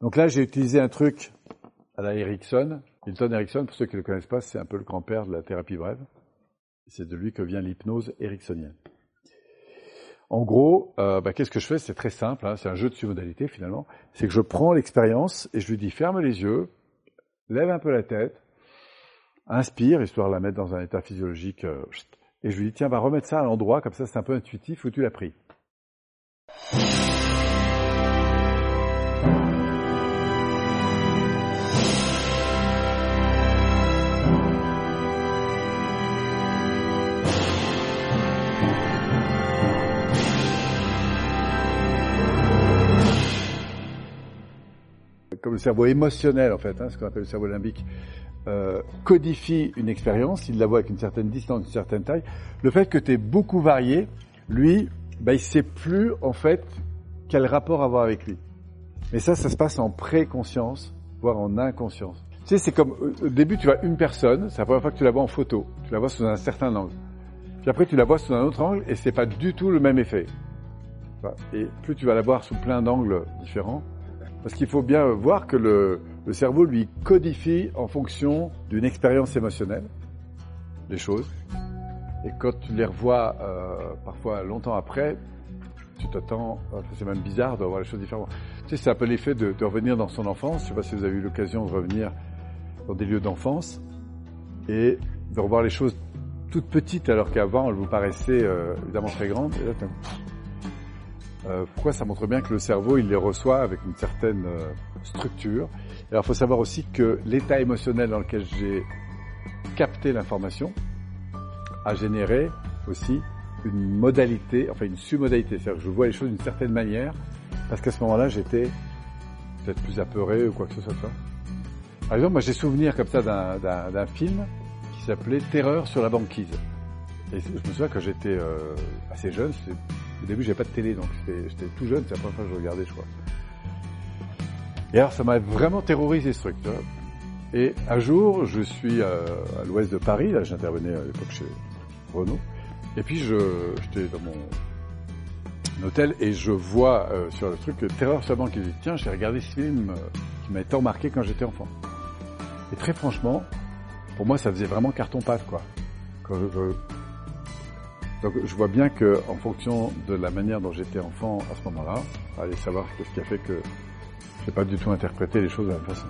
Donc là, j'ai utilisé un truc à la Erickson. Hilton Erickson, pour ceux qui ne le connaissent pas, c'est un peu le grand-père de la thérapie brève. C'est de lui que vient l'hypnose ericksonienne. En gros, euh, bah, qu'est-ce que je fais? C'est très simple, hein, c'est un jeu de submodalité finalement. C'est que je prends l'expérience et je lui dis ferme les yeux, lève un peu la tête, inspire, histoire de la mettre dans un état physiologique, euh, et je lui dis tiens, va remettre ça à l'endroit, comme ça c'est un peu intuitif, où tu l'as pris? Comme le cerveau émotionnel en fait, hein, ce qu'on appelle le cerveau limbique, euh, codifie une expérience, il la voit avec une certaine distance, une certaine taille. Le fait que tu es beaucoup varié, lui, bah, il sait plus en fait quel rapport avoir avec lui. Mais ça, ça se passe en préconscience, voire en inconscience. Tu sais, c'est comme au début, tu vois une personne, c'est la première fois que tu la vois en photo, tu la vois sous un certain angle. Puis après, tu la vois sous un autre angle et c'est pas du tout le même effet. Et plus tu vas la voir sous plein d'angles différents, parce qu'il faut bien voir que le, cerveau lui codifie en fonction d'une expérience émotionnelle les choses. Et quand tu les revois euh, parfois longtemps après, tu t'attends, c'est même bizarre de voir les choses différemment. Tu sais, c'est un peu l'effet de, revenir dans son enfance. Je sais pas si vous avez eu l'occasion de revenir dans des lieux d'enfance et de revoir les choses toutes petites alors qu'avant elles vous paraissaient euh, évidemment très grandes. Et là, euh, pourquoi ça montre bien que le cerveau, il les reçoit avec une certaine euh, structure? Alors, il faut savoir aussi que l'état émotionnel dans lequel j'ai capté l'information a généré aussi une modalité, enfin une submodalité. C'est-à-dire que je vois les choses d'une certaine manière, parce qu'à ce moment-là, j'étais peut-être plus apeuré ou quoi que ce soit. Par exemple, moi, j'ai souvenir comme ça d'un film qui s'appelait Terreur sur la banquise. Et je me souviens que j'étais euh, assez jeune, au début, j'avais pas de télé, donc j'étais tout jeune, c'est la première fois que je regardais, je crois. Et alors, ça m'a vraiment terrorisé ce truc. Et un jour, je suis à, l'ouest de Paris, là, j'intervenais à l'époque chez Renault, et puis j'étais dans mon hôtel et je vois euh, sur le truc Terreur sur banque. Et je dis, tiens, j'ai regardé ce film euh, qui m'a tant marqué quand j'étais enfant. Et très franchement, pour moi, ça faisait vraiment carton-pâte, quoi. Donc je vois bien que en fonction de la manière dont j'étais enfant à ce moment-là, allez savoir ce qui a fait que j'ai pas du tout interprété les choses de la même façon.